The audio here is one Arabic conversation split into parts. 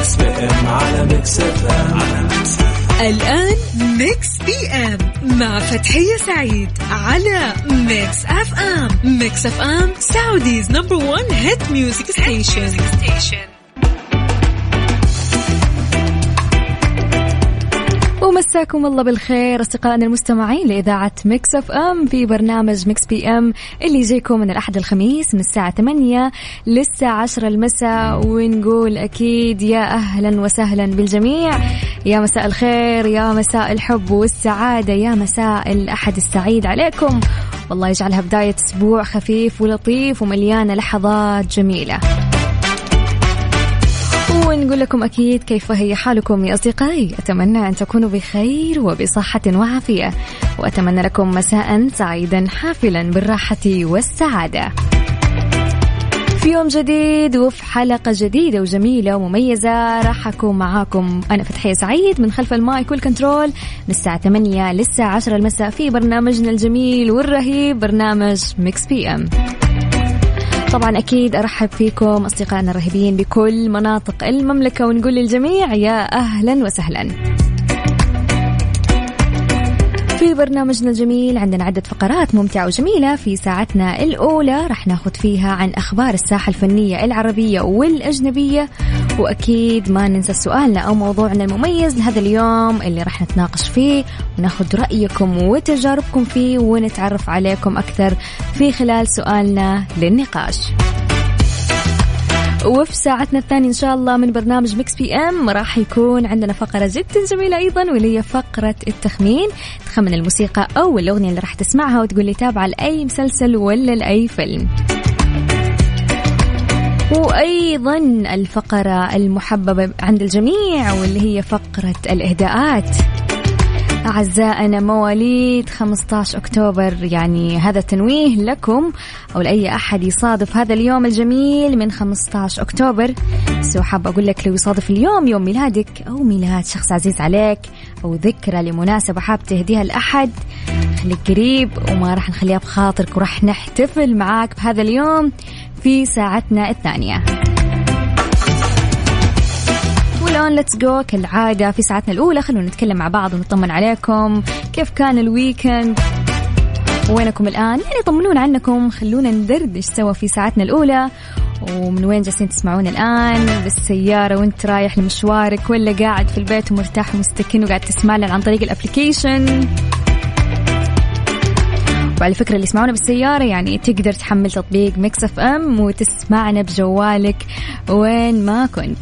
Mix PM على Mix FM على Mix الآن Mix PM مع فتحية سعيد على Mix FM Mix FM Saudi's number 1 hit music station ومساكم الله بالخير أصدقائنا المستمعين لإذاعة Mix FM في برنامج Mix PM اللي يجيكم من الأحد الخميس من الساعة 8 للساعة 10 المساء ونقول أكيد يا أهلا وسهلا بالجميع. يا مساء الخير يا مساء الحب والسعادة يا مساء الأحد السعيد عليكم. والله يجعلها بداية أسبوع خفيف ولطيف ومليانة لحظات جميلة. ونقول لكم أكيد كيف هي حالكم يا أصدقائي. أتمنى أن تكونوا بخير وبصحة وعافية وأتمنى لكم مساء سعيدا حافلا بالراحة والسعادة. في يوم جديد وفي حلقة جديدة وجميلة ومميزة راح أكون معاكم. أنا فتحية سعيد من خلف ال mic وال control من الساعة 8 للساعة 10 المساء في برنامجنا الجميل والرهيب برنامج Mix PM. طبعا أكيد أرحب فيكم أصدقائنا الرهيبين بكل مناطق المملكة ونقول للجميع يا أهلا وسهلا. في برنامجنا الجميل عندنا عدة فقرات ممتعة وجميلة في ساعتنا الأولى رح ناخذ فيها عن أخبار الساحة الفنية العربية والأجنبية. وأكيد ما ننسى سؤالنا أو موضوعنا المميز لهذا اليوم اللي رح نتناقش فيه وناخذ رأيكم وتجاربكم فيه ونتعرف عليكم أكثر في خلال سؤالنا للنقاش. وفي ساعتنا الثانية إن شاء الله من برنامج Mix PM راح يكون عندنا فقرة جدا جميلة أيضا واللي هي فقرة التخمين. تخمن الموسيقى أو الأغنية اللي راح تسمعها وتقول لي تابعة لأي مسلسل ولا لأي فيلم. وأيضا الفقرة المحببة عند الجميع واللي هي فقرة الإهداءات. أعزائنا مواليد 15 أكتوبر يعني هذا تنويه لكم أو لأي أحد يصادف هذا اليوم الجميل من 15 أكتوبر. سو حاب أقول لك لو يصادف اليوم يوم ميلادك أو ميلاد شخص عزيز عليك أو ذكرى لمناسبة حاب تهديها لأحد خليك قريب وما راح نخليها بخاطرك وراح نحتفل معاك بهذا اليوم. في ساعتنا الثانية. والآن let's go كالعادة في ساعتنا الأولى خلونا نتكلم مع بعض ونطمن عليكم. كيف كان ال weekend وينكم الآن؟ يعني طمنونا عنكم. خلونا ندردش سوا في ساعتنا الأولى. ومن وين جالسين تسمعون الآن؟ بالسيارة وانت رايح لمشوارك ولا قاعد في البيت ومرتاح ومستكن وقاعد تسمع لنا عن طريق وعلى فكرة اللي يسمعونا بالسيارة يعني تقدر تحمل تطبيق Mix FM وتسمعنا بجوالك وين ما كنت.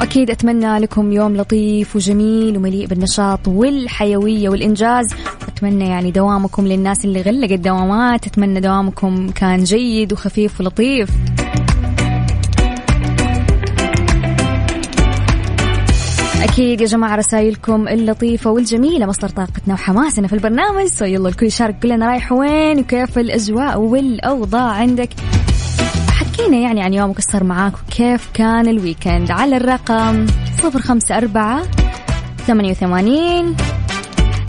وأكيد أتمنى لكم يوم لطيف وجميل ومليء بالنشاط والحيوية والإنجاز. أتمنى يعني دوامكم للناس اللي غلقت دوامات أتمنى دوامكم كان جيد وخفيف ولطيف. أكيد يا جماعة رسائلكم اللطيفة والجميلة مصدر طاقتنا وحماسنا في البرنامج. so يلا الكل يشارك قول لنا رايح وين وكيف الأجواء والأوضاع عندك. حكينا يعني عن يومك صار معاك وكيف كان ال weekend. على الرقم صفر خمسة أربعة ثمانية وثمانين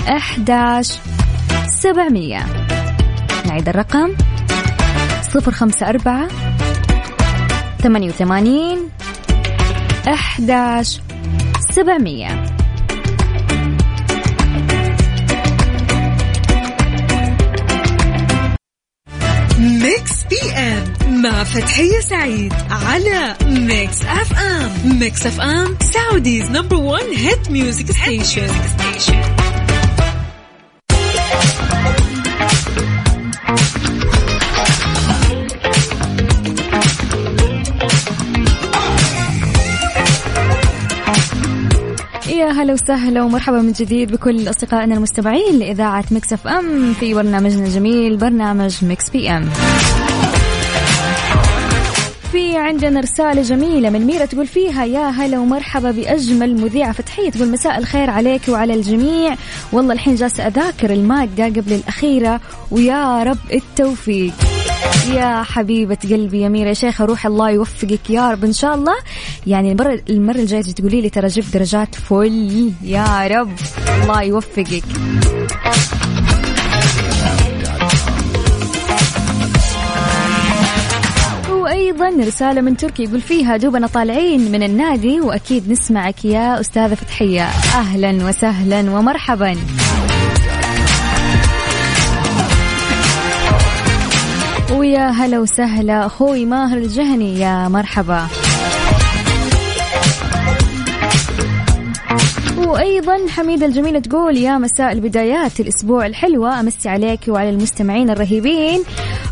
أحداش سبعمية. نعيد الرقم صفر خمسة أربعة ثمانية وثمانين أحداش سبعمية. Mix PM مع فتحية سعيد على Mix FM. Mix FM Saudi's number 1 hit music station. يا هلا وسهلا ومرحبا من جديد بكل أصدقائنا المستمعين لإذاعة Mix FM في برنامجنا الجميل برنامج Mix PM. في عندنا رسالة جميلة من ميرا تقول فيها يا هلا ومرحبا بأجمل مذيعة فتحية تقول مساء الخير عليك وعلى الجميع والله الحين جالسة أذاكر المادة قبل الأخيرة ويا رب التوفيق يا حبيبة قلبي يا ميرا يا شيخة روحي الله يوفقك يا رب. إن شاء الله يعني المرة المرة الجاية تقولي لي ترى جبت درجات فل. يا رب الله يوفقك. وأيضا رسالة من تركي يقول فيها دوبنا طالعين من النادي وأكيد نسمعك يا أستاذة فتحية. أهلا وسهلا ومرحبا. ويا هلا وسهلا. أخوي ماهر الجهني يا مرحبا. وأيضا حميدة الجميلة تقول يا مساء البدايات الأسبوع الحلوة. أمسي عليك وعلى المستمعين الرهيبين.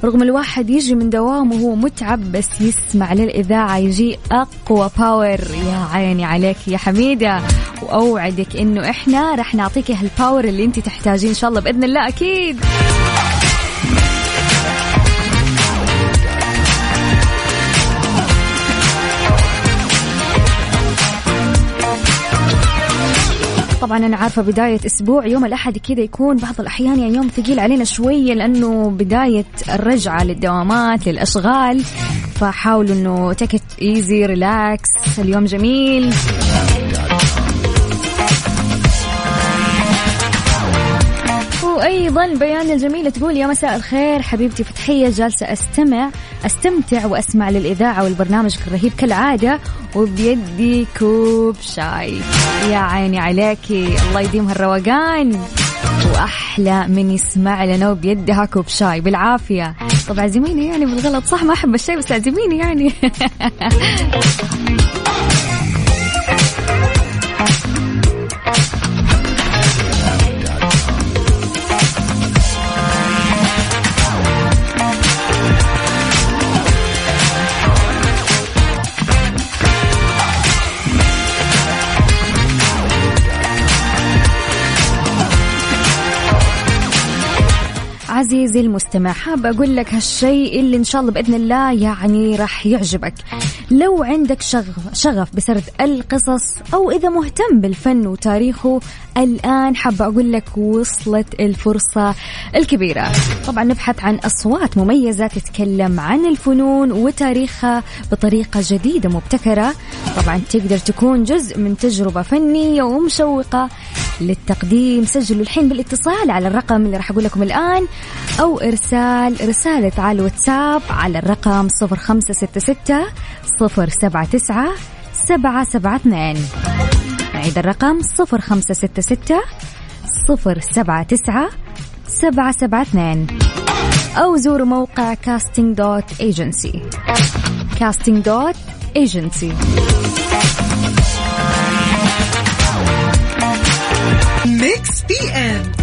رغم الواحد يجي من دوامه وهو متعب بس يسمع للإذاعة يجي أقوى power يا عيني عليك يا حميدة. وأوعدك إنه إحنا رح نعطيك هال power اللي أنت تحتاجين إن شاء الله بإذن الله أكيد. طبعا أنا عارفة بداية أسبوع يوم الأحد كذا يكون بعض الأحيان يعني يوم ثقيل علينا شوية لأنه بداية الرجعة للدوامات للأشغال فحاولوا إنه take it easy relax اليوم جميل. وأيضا بيان الجميله تقول يا مساء الخير حبيبتي فتحية جالسة أستمع أستمتع وأسمع للإذاعة والبرنامج الرهيب كالعادة وبيدي كوب شاي. يا عيني عليكي الله يديم هالروقان وأحلى من يسمع لنا وبيدها كوب شاي. بالعافية. طب عزميني يعني بالغلط صح ما أحب الشاي بس عزميني يعني. عزيزي المستمع حابة أقول لك هالشيء اللي إن شاء الله بإذن الله يعني راح يعجبك. لو عندك شغف, شغف بسرد القصص أو إذا مهتم بالفن وتاريخه الآن حابة أقول لك وصلت الفرصة الكبيرة. طبعا نبحث عن أصوات مميزة تتكلم عن الفنون وتاريخها بطريقة جديدة مبتكرة. طبعا تقدر تكون جزء من تجربة فنية ومشوقة للتقديم. سجلوا الحين بالإتصال على الرقم اللي راح أقول لكم الآن أو إرسال رسالة على الواتساب على الرقم 0566 079 772 نعيد الرقم 0566 079 772 أو زوروا موقع casting dot agency casting dot agency Mix P M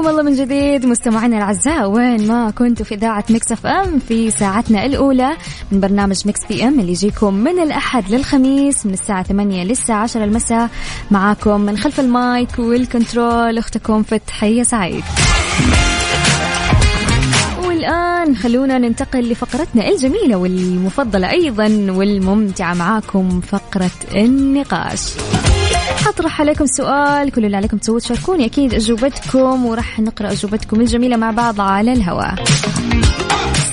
حياكم الله من جديد. مستمعينا الأعزاء وين ما كنتوا في إذاعة Mix FM في ساعتنا الأولى من برنامج Mix PM اللي يجيكم من الأحد للخميس من الساعة 8 للساعة 10 المساء. معاكم من خلف ال mic وال control أختكم فتحية سعيد. والآن خلونا ننتقل لفقرتنا الجميلة والمفضلة أيضا والممتعة معاكم فقرة النقاش. حطرح عليكم سؤال كل اللي عليكم تسووا تشاركوني. أكيد أجوبتكم وراح نقرأ أجوبتكم الجميلة مع بعض على الهواء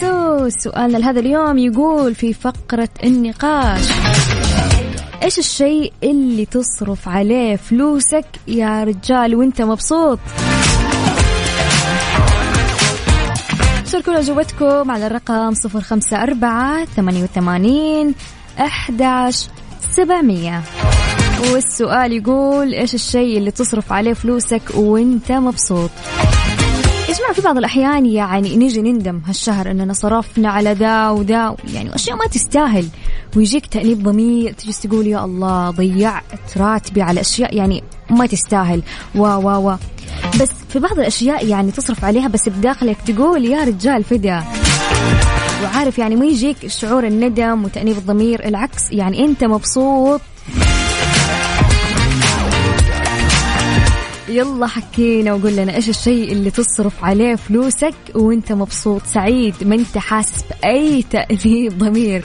سو سؤالنا لهذا اليوم يقول في فقرة النقاش إيش الشيء اللي تصرف عليه فلوسك يا رجال وأنت مبسوط؟ شاركونا أجوبتكم على الرقم صفر خمسة أربعة ثمانية وثمانين أحداش سبعمية. والسؤال يقول إيش الشيء اللي تصرف عليه فلوسك وإنت مبسوط؟ يا جماعة في بعض الأحيان يعني نيجي نندم هالشهر إننا صرفنا على ذا وذا يعني أشياء ما تستاهل. ويجيك تأنيب ضمير تجلس تقول يا الله ضيعت راتبي على أشياء يعني ما تستاهل. و و و بس في بعض الأشياء يعني تصرف عليها بس بداخلك تقول يا رجال فدا. وعارف يعني ما يجيك شعور الندم وتأنيب الضمير العكس يعني أنت مبسوط. يلا حكينا وقول لنا إيش الشيء اللي تصرف عليه فلوسك وإنت مبسوط؟ سعيد ما انت حاسس باي تأنيب ضمير.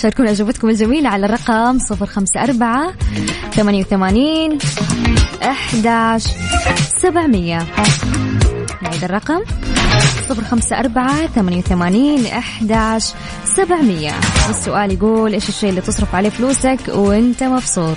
شاركونا اجوبتكم الجميلة على الرقم صفر خمسة أربعة ثمانية وثمانين أحداش سبعمية. نعيد الرقم. صفر خمسة أربعة ثمانية وثمانين أحداش سبعمية. والسؤال يقول إيش الشيء اللي تصرف عليه فلوسك وإنت مبسوط؟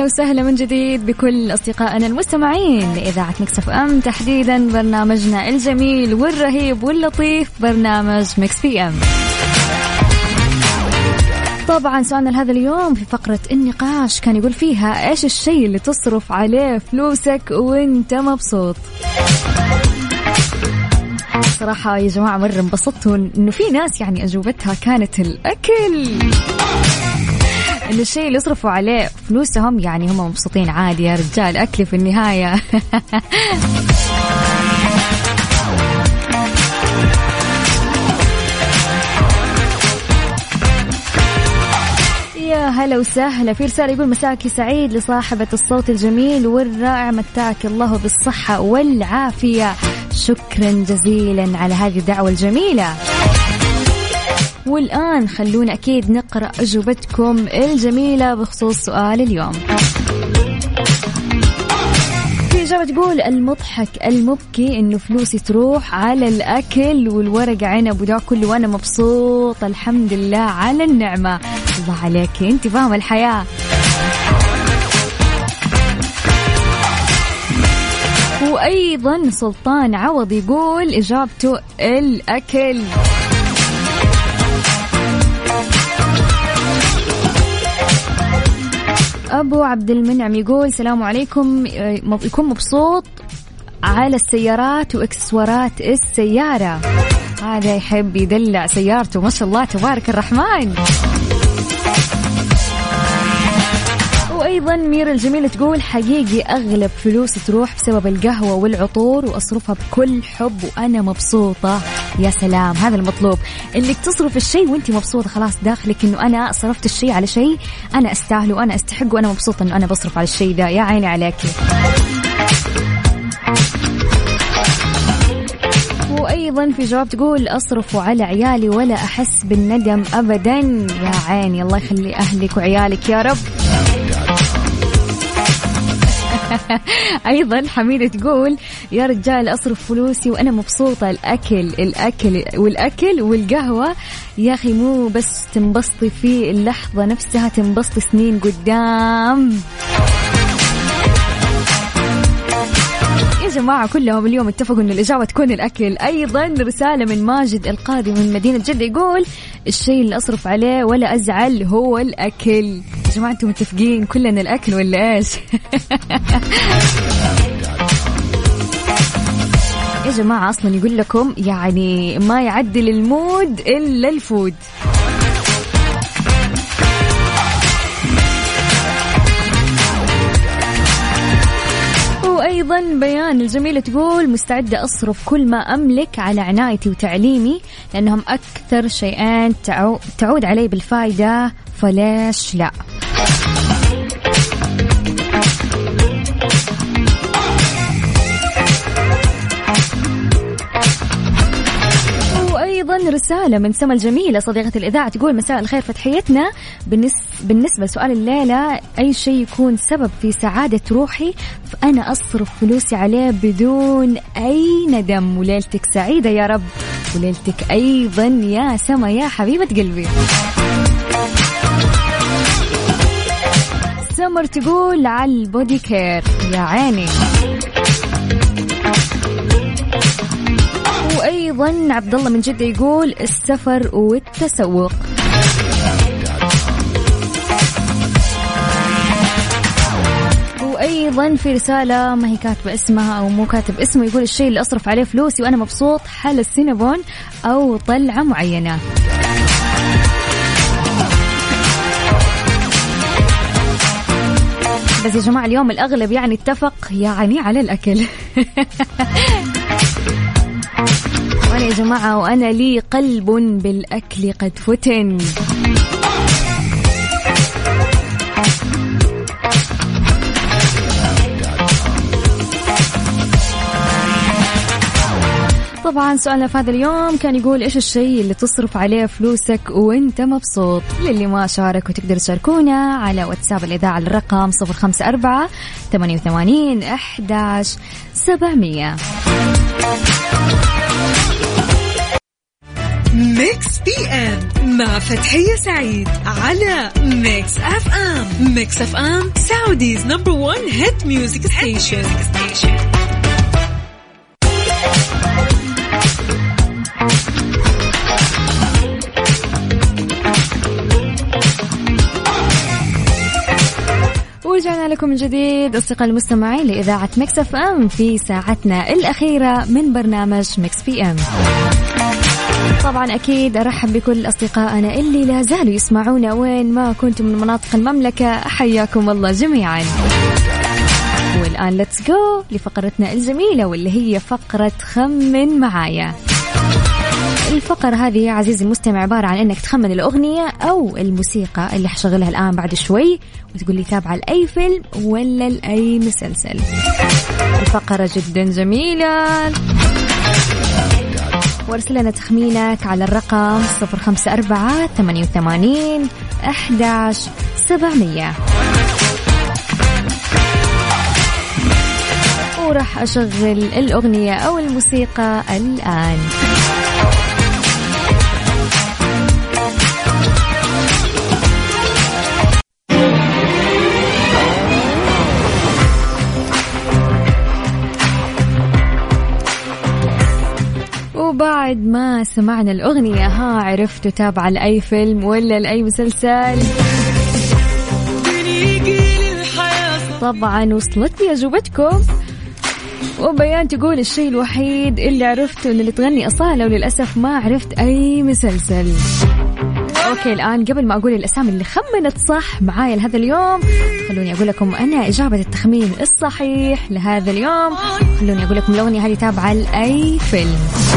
هلا وسهلا من جديد بكل أصدقائنا المستمعين لإذاعة Mix FM. تحديدا برنامجنا الجميل والرهيب واللطيف برنامج Mix PM. طبعا سؤالنا لهذا اليوم في فقرة النقاش كان يقول فيها إيش الشيء اللي تصرف عليه فلوسك وإنت مبسوط؟ صراحة يا جماعة مرة انبسطت انه في ناس يعني أجوبتها كانت الأكل. إن الشيء اللي يصرفوا عليه فلوسهم يعني هم مبسوطين عادي يا رجال. أكلي في النهاية. يا هلا وسهلا. في رسالة يقول مساك سعيد لصاحبة الصوت الجميل والرائع متاك الله بالصحة والعافية. شكرا جزيلا على هذه الدعوة الجميلة. والآن خلونا أكيد نقرأ أجوبتكم الجميلة بخصوص سؤال اليوم. في إجابة تقول المضحك المبكي إنه فلوسي تروح على الأكل والورق عنب وده كله وأنا مبسوط الحمد لله على النعمة. الله عليك. أنت فاهمة الحياة. وأيضا سلطان عوض يقول إجابته الأكل. أبو عبد المنعم يقول السلام عليكم. يكون مبسوط على السيارات وإكسسوارات السيارة. هذا يحب يدلع سيارته ما شاء الله تبارك الرحمن. وأيضا ميرا الجميله تقول حقيقي أغلب فلوسي تروح بسبب القهوة والعطور وأصرفها بكل حب وأنا مبسوطة. يا سلام هذا المطلوب. إنك تصرف الشيء وأنت مبسوطة خلاص داخلك إنه أنا صرفت الشيء على شيء أنا أستاهله وأنا أستحقه وأنا مبسوطة إنه أنا بصرف على الشيء ده. يا عيني عليكي. وأيضا في جواب تقول أصرف على عيالي ولا أحس بالندم ابدا. يا عيني الله يخلي أهلك وعيالك. يا رب. أيضا حميدة تقول يا رجال أصرف فلوسي وأنا مبسوطة. الأكل الأكل والأكل والقهوة يا أخي مو بس تنبسطي في اللحظة نفسها تنبسطي سنين قدام. يا جماعة كلهم اليوم اتفقوا إنه الإجابة تكون الأكل. أيضا رسالة من ماجد القادم من مدينة جدة يقول الشيء اللي أصرف عليه ولا أزعل هو الأكل. يا جماعة أنتم متفقين كلنا الأكل ولا إيش؟ يا جماعة أصلا يقول لكم يعني ما يعدل ال mood إلا ال food. وأيضا بيان الجميله تقول مستعدة أصرف كل ما أملك على عنايتي وتعليمي لأنهم أكثر شيئين تعود علي بالفائده فليش لا. رساله من سما الجميلة صديقة الإذاعة تقول مساء الخير فتحيتنا. بالنسبة لسؤال الليلة أي شيء يكون سبب في سعادة روحي؟ فأنا أصرف فلوسي عليه بدون أي ندم. وليلتك سعيدة يا رب. وليلتك أيضا يا سما يا حبيبة قلبي. سمر تقول على البودي كير يا عيني. وأيضا عبد الله من جدة يقول السفر والتسوق. وأيضا في رسالة ما هي كاتبة اسمها أو مو كاتب اسمه يقول الشيء اللي أصرف عليه فلوسي وأنا مبسوط حل السينابون أو طلعة معينة. بس يا جماعة اليوم الأغلب يعني اتفق يعني على الأكل. يا جماعة وأنا لي قلب بالأكل قد فتن. طبعا سؤالنا في هذا اليوم كان يقول إيش الشيء اللي تصرف عليه فلوسك وأنت مبسوط؟ للي ما شارك وتقدر تشاركونا على واتساب الإذاعة الرقم 054 88 11 700 Mix P M مع فتحية سعيد على Mix FM. Mix FM Saudi's number 1 hit music station. ورجعنا لكم من جديد أصدقاء المستمعين لإذاعة Mix FM في ساعتنا الأخيرة من برنامج Mix PM. طبعا أكيد أرحب بكل أصدقائنا اللي لا زالوا يسمعونا وين ما كنتم من مناطق المملكة حياكم الله جميعا والآن let's go لفقرتنا الجميلة واللي هي فقرة خمن معايا الفقرة هذه يا عزيزي المستمع عبارة عن إنك تخمن الأغنية أو الموسيقى اللي حشغلها الآن بعد شوي وتقول لي تابعة لأي فيلم ولا لأي مسلسل. الفقرة جدا جميلة. وارسل لنا تخمينك على الرقم 054 88 11 700 وراح أشغل الأغنية أو الموسيقى الآن. وبعد ما سمعنا الأغنية ها عرفتوا تابعة لأي فيلم ولا لأي مسلسل. طبعا وصلتني أجوبتكم وبيان تقول الشيء الوحيد اللي عرفته إن اللي تغني أصالة وللأسف ما عرفت أي مسلسل. أوكي الآن قبل ما أقول الأسامي اللي خمنت صح معايا لهذا اليوم خلوني أقول لكم أنا إجابة التخمين الصحيح لهذا اليوم. خلوني أقول لكم الأغنية هذه تابعة لأي فيلم.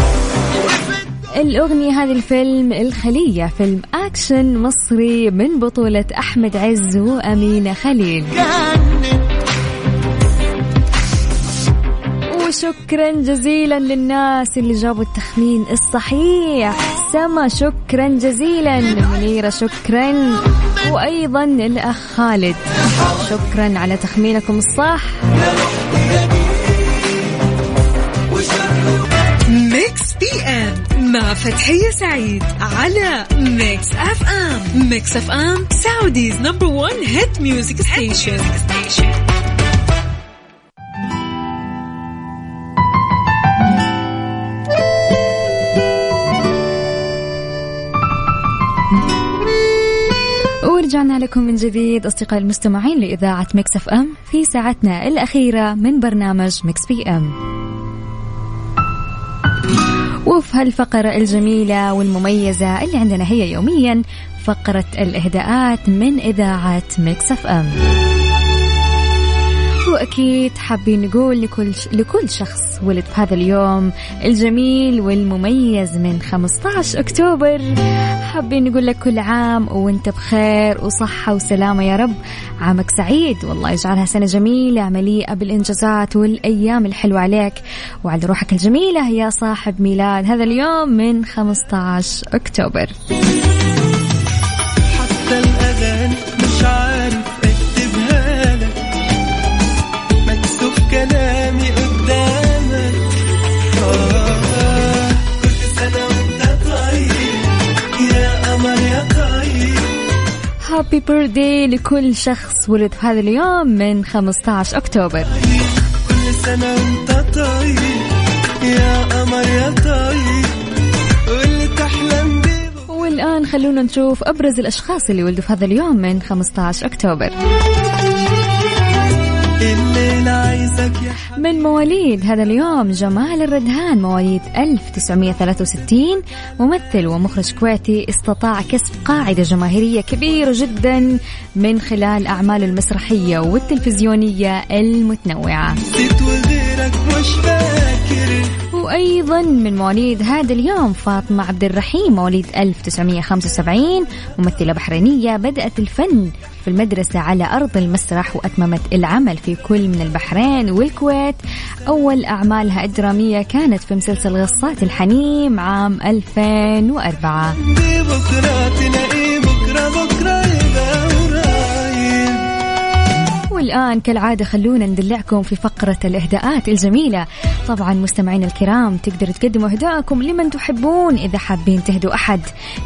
الأغنية هذه الفيلم الخلية فيلم أكشن مصري من بطولة أحمد عز وأمينة خليل. وشكرا جزيلا للناس اللي جابوا التخمين الصحيح. سما شكرا جزيلا. منيرة شكرا. وأيضا الأخ خالد. شكرا على تخمينكم الصح. Mix PM مع فتحية سعيد على Mix FM Mix FM Saudi's number 1 hit music station ورجعنا لكم من جديد أصدقاء المستمعين لإذاعة Mix FM في ساعتنا الأخيرة من برنامج Mix PM وفي هالفقرة الجميلة والمميزة اللي عندنا هي يوميا فقرة الإهداءات من إذاعة Mix FM واكيد حابين نقول لكل لكل شخص ولد في هذا اليوم الجميل والمميز من 15 أكتوبر. حابين نقول لك كل عام وانت بخير وصحة وسلامة يا رب. عامك سعيد والله يجعلها سنة جميلة مليئة بالإنجازات والأيام الحلوة عليك. وعلى روحك الجميلة يا صاحب ميلاد هذا اليوم من 15 أكتوبر. حتى هابي بيرثدي لكل شخص ولد في هذا اليوم من 15 أكتوبر. كل سنة وأنت طيب يا قمر يا طيب واللي تحلم والآن خلونا نشوف أبرز الأشخاص اللي ولدوا في هذا اليوم من 15 أكتوبر. الليلة عايزك يا من مواليد هذا اليوم جمال الردهان مواليد 1963 ممثل ومخرج كويتي استطاع كسب قاعدة جماهيرية كبيرة جدا من خلال أعماله المسرحية والتلفزيونية المتنوعة. نسيت وغيرك مش فاكر. وأيضا من مواليد هذا اليوم فاطمة عبد الرحيم مواليد 1975 ممثلة بحرينية بدأت الفن في المدرسة على أرض المسرح وأتممت العمل في كل من البحرين والكويت. أول أعمالها الدرامية كانت في مسلسل غصات الحنيم عام 2004 دي بكرة تلاقي بكرة بكرة والآن كالعادة خلونا ندلعكم في فقرة الإهداءات الجميلة. طبعا مستمعين الكرام تقدروا تقدموا إهداءكم لمن تحبون إذا حابين تهدوا أحد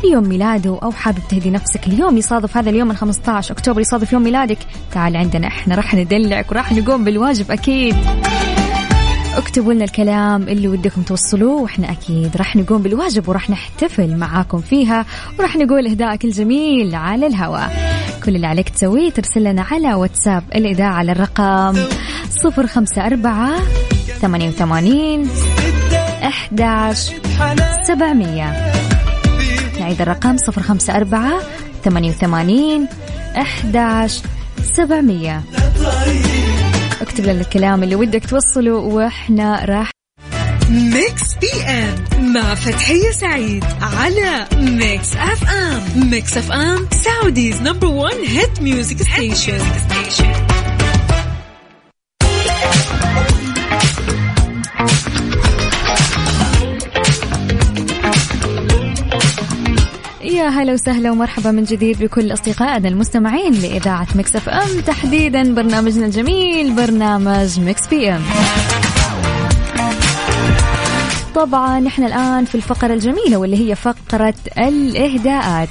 ليوم ميلاده أو حابب تهدي نفسك اليوم يصادف هذا اليوم من 15 أكتوبر يصادف يوم ميلادك. تعال عندنا إحنا راح ندلعك وراح نقوم بالواجب أكيد. اكتبوا لنا الكلام اللي ودكم توصلوه وإحنا أكيد راح نقوم بالواجب وراح نحتفل معاكم فيها وراح نقول اهدائك الجميل على الهواء كل اللي عليك تسويه ترسل لنا على واتساب الاذاعه على الرقم 054 88 11 700 نعيد الرقم 054 88 11 700 اكتب لنا الكلام اللي ودك توصله وإحنا راح Mix PM مع فتحية سعيد على Mix FM. Mix FM Saudi's number 1 hit music station يا هلا وسهلا ومرحبا من جديد بكل أصدقائنا المستمعين لإذاعة Mix FM. تحديدا برنامجنا الجميل برنامج Mix PM. طبعا إحنا الآن في الفقرة الجميلة واللي هي فقرة الإهداءات.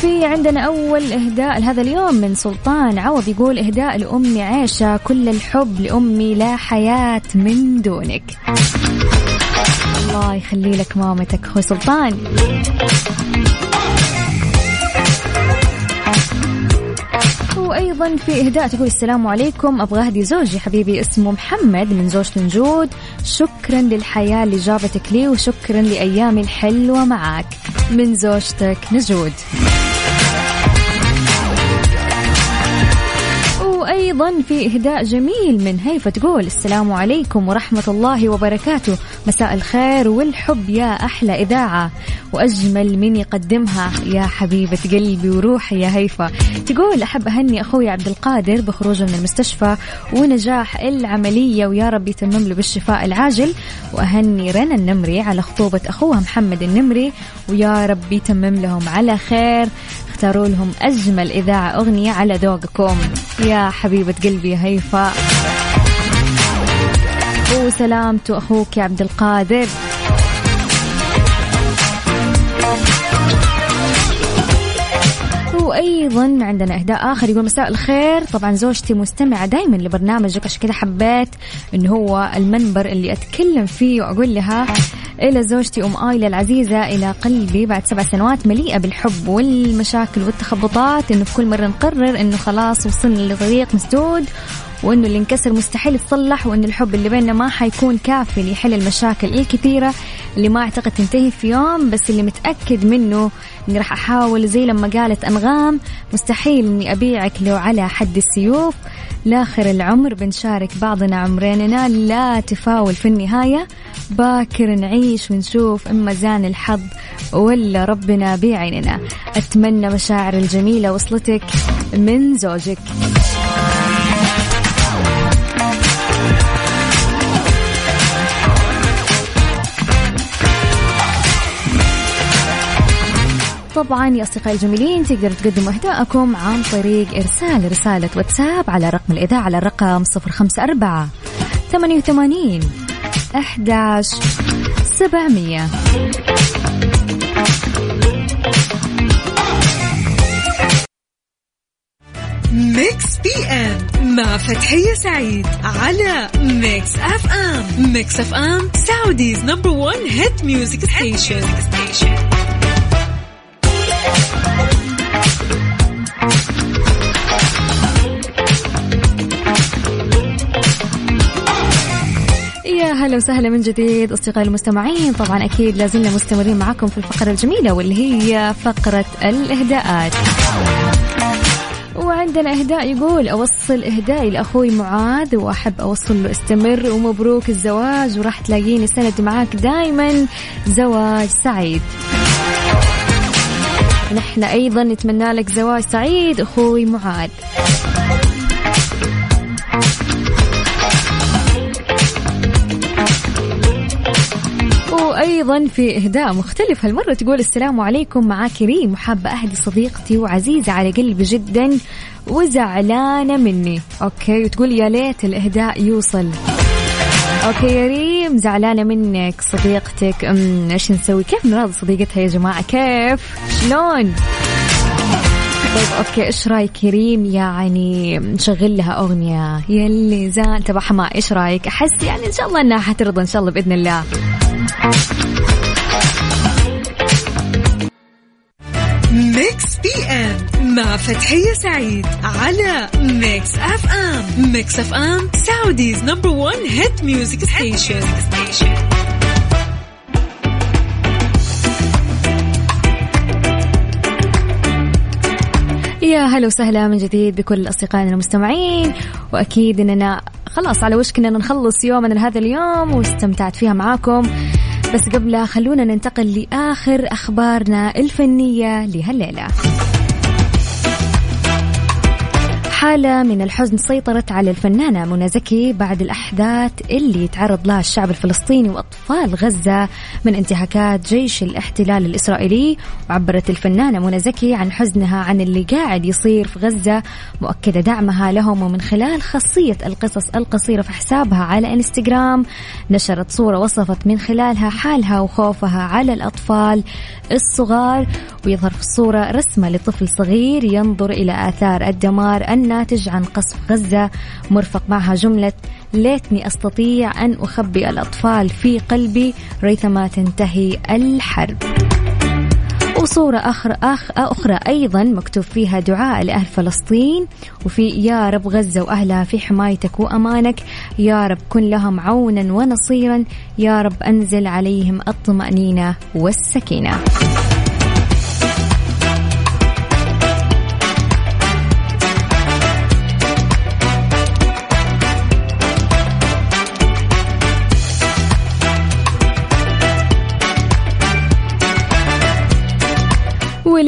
في عندنا أول إهداء لهذا اليوم من سلطان عوض يقول إهداء لأمي عيشة كل الحب لأمي لا حياة من دونك. الله يخلي لك مامتك. أخوي سلطان. وأيضا في إهداء تقول السلام عليكم. أبغى أهدي زوجي حبيبي اسمه محمد من زوجة نجود شكرا للحياة اللي جابتك لي وشكرا لأيامي الحلوة معاك من زوجتك نجود. وأيضا في إهداء جميل من هيفا تقول السلام عليكم ورحمة الله وبركاته. مساء الخير والحب يا أحلى إذاعة. وأجمل من يقدمها يا حبيبة قلبي وروحي يا هيفا. تقول أحب أهني أخوي عبد القادر بخروجه من المستشفى ونجاح العملية ويا رب يتمم له بالشفاء العاجل. وأهني رنا النمري على خطوبة اخوها محمد النمري ويا رب يتمم لهم على خير. اختاروا لهم أجمل إذاعة أغنية على ذوقكم. يا حبيبة قلبي هيفاء وسلامته أخوك يا عبد القادر. وأيضا عندنا إهداء آخر يقول مساء الخير. طبعا زوجتي مستمعة دائما لبرنامجك عشان كذا حبيت؟ إنه هو المنبر اللي أتكلم فيه وأقول لها إلى زوجتي أم ايلا العزيزة إلى قلبي بعد سبع سنوات مليئة بالحب والمشاكل والتخبطات إنه في كل مرة نقرر إنه خلاص وصلنا لطريق مسدود وإنه اللي انكسر مستحيل يتصلح وإن الحب اللي بيننا ما حيكون كافي ليحل المشاكل الكثيرة اللي ما أعتقد تنتهي في يوم بس اللي متأكد منه إني راح أحاول زي لما قالت أنغام مستحيل إني أبيعك لو على حد السيوف. لآخر العمر بنشارك بعضنا عمريننا لا تفاول في النهاية. باكر نعيش ونشوف إما زان الحظ ولا ربنا بعيننا. أتمنى مشاعر الجميلة وصلتك من زوجك. طبعا يا أصدقائي الجميلين تقدروا تقدموا أهداءكم عن طريق إرسال رسالة واتساب على رقم الإذاعة على الرقم 054 88 11 700 Mix PM مع فتحية سعيد على Mix FM. Mix FM Saudi's number 1 hit music station. هلا وسهلا من جديد أصدقائي المستمعين. طبعا أكيد لازلنا مستمرين معكم في الفقرة الجميلة واللي هي فقرة الإهداءات. وعندنا اهداء يقول أوصل اهدائي لأخوي معاذ وأحب أوصل له أستمر ومبروك الزواج وراح تلاقيني سند معاك دائما زواج سعيد. نحن أيضا نتمنى لك زواج سعيد أخوي معاذ. وأيضا في إهداء مختلف. هالمرة تقول السلام عليكم مع كريم وحابه أهدي صديقتي وعزيزة على قلبي جدا وزعلانة مني. Okay وتقول يا ليت الإهداء يوصل. Okay يا ريم زعلانة منك صديقتك. إيش نسوي؟ كيف نراضي صديقتها يا جماعة؟ كيف؟ شلون؟ طيب okay إيش رأيك يا ريم؟ يعني نشغل لها أغنية. يلي زعلان. تبع حماقي إيش رأيك؟ أحس يعني إن شاء الله إنها حترضى إن شاء الله بإذن الله. Mix PM مع فتحية سعيد على Mix FM Mix FM Saudi's number 1 hit music station يا هلا وسهلا من جديد بكل أصدقائنا المستمعين. وأكيد إننا خلاص على وشك اننا نخلص يومنا لهذا اليوم واستمتعت فيها معاكم. بس قبلها خلونا ننتقل لآخر أخبارنا الفنية لهالليلة. حالة من الحزن سيطرت على الفنانة منى زكي بعد الأحداث اللي تعرض لها الشعب الفلسطيني وأطفال غزة من انتهاكات جيش الاحتلال الإسرائيلي. وعبرت الفنانة منى زكي عن حزنها عن اللي قاعد يصير في غزة. مؤكدة دعمها لهم ومن خلال خاصية القصص القصيرة في حسابها على إنستغرام. نشرت صورة وصفت من خلالها حالها وخوفها على الأطفال الصغار. ويظهر في الصورة رسمة لطفل صغير ينظر إلى آثار الدمار الناتج عن قصف غزة مرفق معها جملة ليتني أستطيع أن أخبئ الأطفال في قلبي ريثما تنتهي الحرب. وصورة أخرى, أخ أخرى أيضا مكتوب فيها دعاء لأهل فلسطين وفي يا رب غزة وأهلها في حمايتك وأمانك يا رب كن لهم عونا ونصيرا يا رب أنزل عليهم الطمأنينة والسكينة.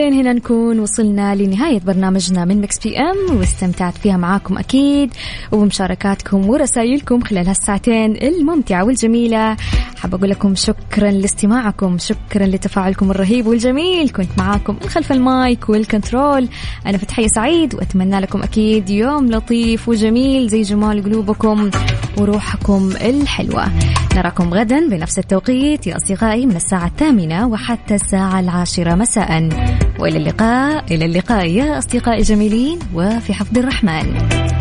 ولين هنا نكون وصلنا لنهاية برنامجنا من Mix PM واستمتعت فيها معاكم أكيد وبمشاركاتكم ورسائلكم خلال هالساعتين الممتعة والجميلة. حابة أقول لكم شكرا لاستماعكم شكرا لتفاعلكم الرهيب والجميل. كنت معاكم من خلف المايك والكنترول. أنا فتحية سعيد وأتمنى لكم أكيد يوم لطيف وجميل زي جمال قلوبكم وروحكم الحلوة. نراكم غدا بنفس التوقيت يا أصدقائي من الساعة الثامنة وحتى الساعة العاشرة مساء. وإلى اللقاء إلى اللقاء يا أصدقائي الجميلين وفي حفظ الرحمن.